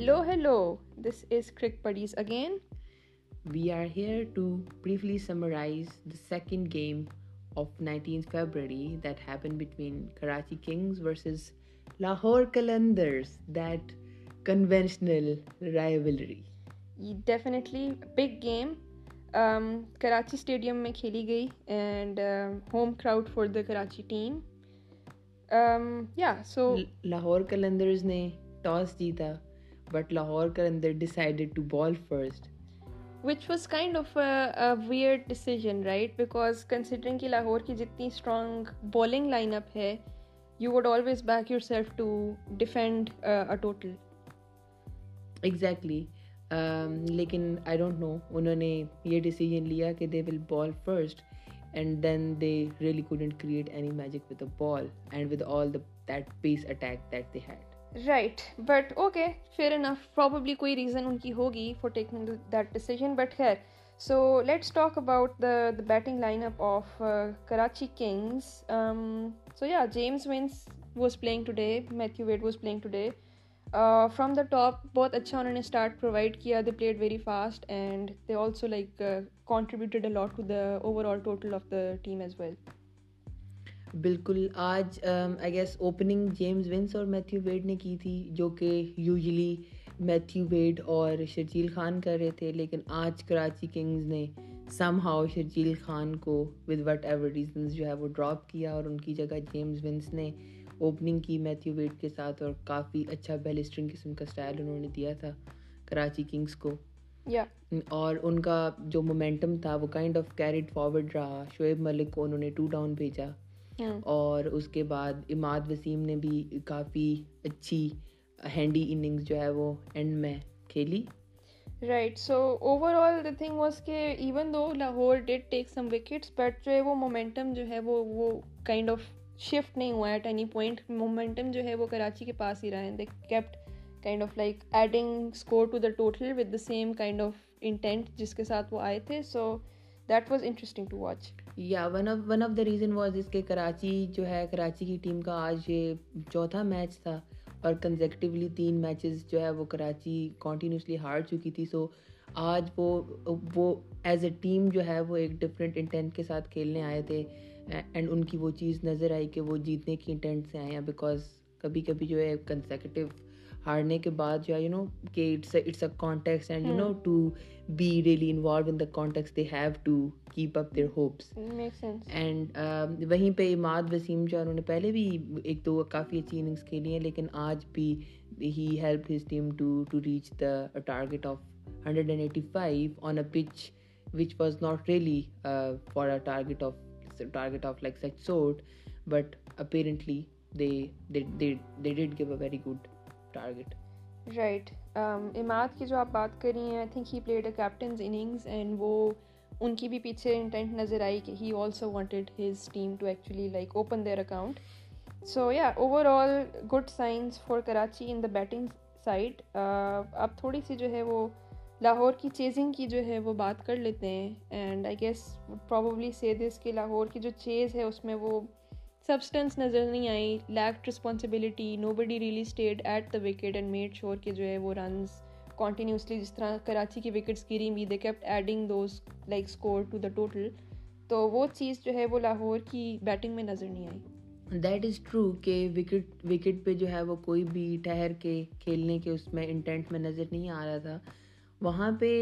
hello hello this is کرگین we are here to briefly second game of نائنٹینگز Lahore Karachi stadium میں کھیلی گئی home crowd for the Karachi team یا سو لاہور کیلندرز نے ٹاس جیتا but Lahore Qalandar decided to bowl first which was kind of weird decision right because considering کہ لاہور کی جتنی اسٹرانگ بالنگ لائن اپ ہے you would always back yourself to defend a total exactly لیکن I don't know انہوں نے یہ decision لیا کہ they will bowl first and then they really couldn't create any magic with the ball and with all the that pace attack that they had right but okay fair enough probably کوئی reason ان کی ہوگی for taking that decision but خیر so let's talk about the the batting line up of Karachi Kings so yeah James Vince was playing today Matthew Wade was playing today from the top بہت اچھا انہوں نے start provide کیا the played very fast and they also like contributed a lot to the overall total of the team as well بالکل آج I guess opening James Vince اور Matthew Wade نے کی تھی جو کہ یوزلی میتھیو ویڈ اور شرجیل خان کر رہے تھے لیکن آج کراچی کنگز نے سم ہاؤ شرجیل خان کو ود وٹ ایور ریزنز جو ہے وہ ڈراپ کیا اور ان کی جگہ جیمز ونس نے اوپننگ کی میتھیو ویڈ کے ساتھ اور کافی اچھا بیلسٹرنگ قسم کا اسٹائل انہوں نے دیا تھا کراچی کنگس کو اور ان کا جو مومینٹم تھا وہ کائنڈ آف کیریڈ فارورڈ رہا شعیب ملک کو انہوں نے ٹو ڈاؤن بھیجا اور اس کے بعد اماد وسیم نے بھی کافی اچھی ہینڈی اننگز جو ہے وہ اینڈ میں کھیلی right so overall the thing was کہ even though Lahore did take some wickets but جو ہے وہ مومینٹم جو ہے وہ وہ کائنڈ آف شفٹ نہیں ہوا ایٹ اینی پوائنٹ مومینٹم جو ہے وہ کراچی کے پاس ہی رہا ہے kept kind of like adding score to the total with the same kind of intent جس کے ساتھ وہ آئے تھے so that was interesting to watch yeah one one of of the reason was اس کے کراچی جو ہے کراچی کی ٹیم کا آج یہ چوتھا میچ تھا اور کنزیکٹیولی تین میچز جو ہے وہ کراچی کنٹینیوسلی ہار چکی تھی سو آج وہ ایز اے ٹیم جو ہے وہ ایک ڈفرینٹ انٹینٹ کے ساتھ کھیلنے آئے تھے اینڈ ان کی وہ چیز نظر آئی کہ وہ جیتنے کی انٹینٹ سے آئے ہیں بیکاز کبھی کبھی جو ہے کنزیکٹیو ہارنے کے بعد یا یو یو نو نو کہ it's it's a context context and to to be really involve in the they have keep up their hopes and وہیں پہ اماد وسیم جو انہوں نے پہلے بھی ایک دو کافی اچھی اننگس کھیلی ہیں لیکن آج بھی ہی help his team to to reach the target of hundred and eighty five on a pitch which was not really for a target target of of like forget office but apparently they they gave a very good target right Imad کی جو آپ بات کر رہی ہیں I think he played a captain's innings and وہ ان کی بھی پیچھے انٹینٹ نظر آئی کہ he also wanted his team to actually like open their account so yeah overall good signs for Karachi in the batting side اب تھوڑی سی جو ہے وہ لاہور کی چیزنگ کی جو ہے وہ بات کر لیتے ہیں and I guess probably say this کہ لاہور کی جو چیز ہے اس میں وہ سبسٹنس نظر نہیں آئی lacked responsibility nobody really stayed at the wicket and made sure کے جو ہے وہ رنز کانٹینیوسلی جس طرح کراچی کی وکٹس گری بھی they kept adding those like score to the total تو وہ چیز جو ہے وہ لاہور کی بیٹنگ میں نظر نہیں آئی دیٹ از ٹرو کہ وکٹ وکٹ پہ جو ہے وہ کوئی بھی ٹھہر کے کھیلنے کے اس میں انٹینٹ میں نظر نہیں آ رہا تھا وہاں پہ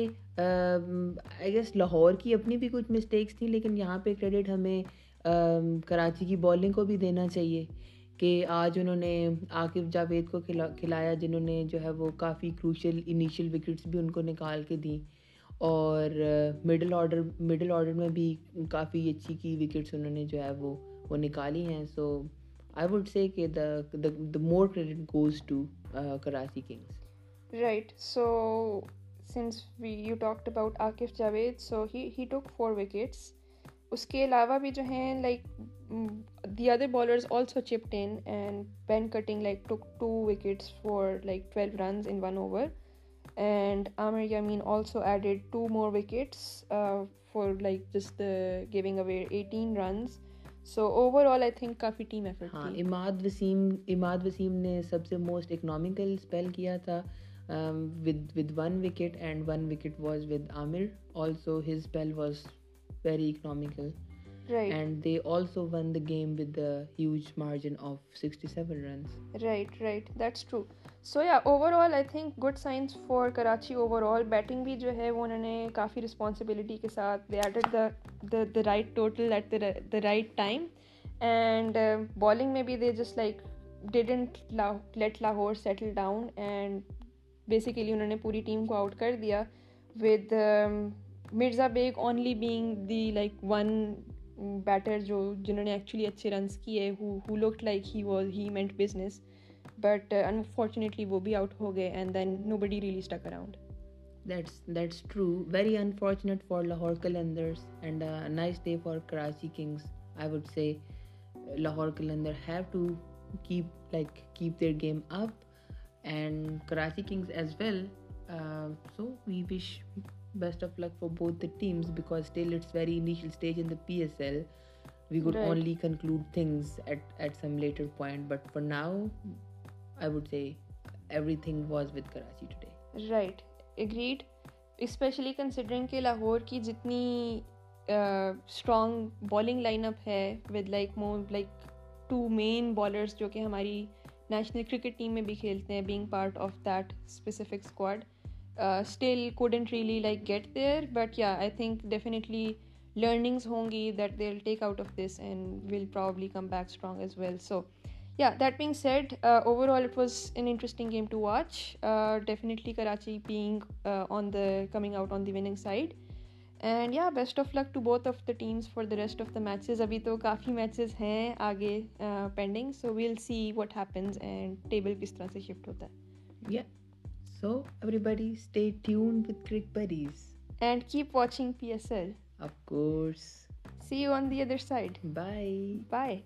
آئی گیس لاہور کی اپنی بھی کچھ مسٹیکس تھیں لیکن یہاں پہ کریڈٹ ہمیں کراچی کی بالنگ کو بھی دینا چاہیے کہ آج انہوں نے عاقب جاوید کو کھلایا جنہوں نے جو ہے وہ کافی کروشل انیشیل وکٹس بھی ان کو نکال کے دیں اور مڈل آرڈر مڈل آرڈر میں بھی کافی اچھی کی وکٹس انہوں نے جو ہے وہ وہ نکالی ہیں so I would the more credit goes to Karachi Kings right so since we you talked about Akif Javed so he took four wickets اس کے علاوہ بھی جو ہیں like the other bowlers also in and Ben Cutting like took two wickets for like twelve runs in one over and Amir for like just giving away eighteen runs so overall I think کافی team effort ہاں اماد وسیم اماد وسیم نے سب سے most economical spell کیا تھا with one wicket and one wicket was with Amir also his spell was very economical and they also won the game with the huge margin of sixty seven runs right right that's true so yeah overall I think good signs for Karachi overall batting بھی جو ہے وہ انہوں نے کافی responsibility کے ساتھ they at at the right total at the right time and bowling میں بھی they just like didn't let Lahore settle down and basically انہوں نے پوری ٹیم کو آؤٹ کر دیا with Mirza Baig only being the like one batter جو جنہوں نے ایکچولی اچھے رنس کیے who look like he was he meant business but unfortunately وہ بھی آؤٹ ہو گئے and then know body really stick around that's that's true very unfortunate for Lahore Qalandars and nice day for Karachi Kings I would say Lahore Qalandar have to keep like keep their game up and Karachi Kings as well so we wish Lahore ہماری میں بھی still couldn't really like get there but yeah I think definitely learnings ہوں گی that they will take out of this and will probably come back strong as well so yeah that being said overall it was an interesting game to watch definitely Karachi being on the coming out on the winning side and yeah best of luck to both of the teams for the rest of the matches ابھی تو کافی matches ہیں آگے pending so well see what happens and table کس طرح سے shift ہوتا ہے یا سو ایوری بڑی سی ادر سائیڈ بائے بائے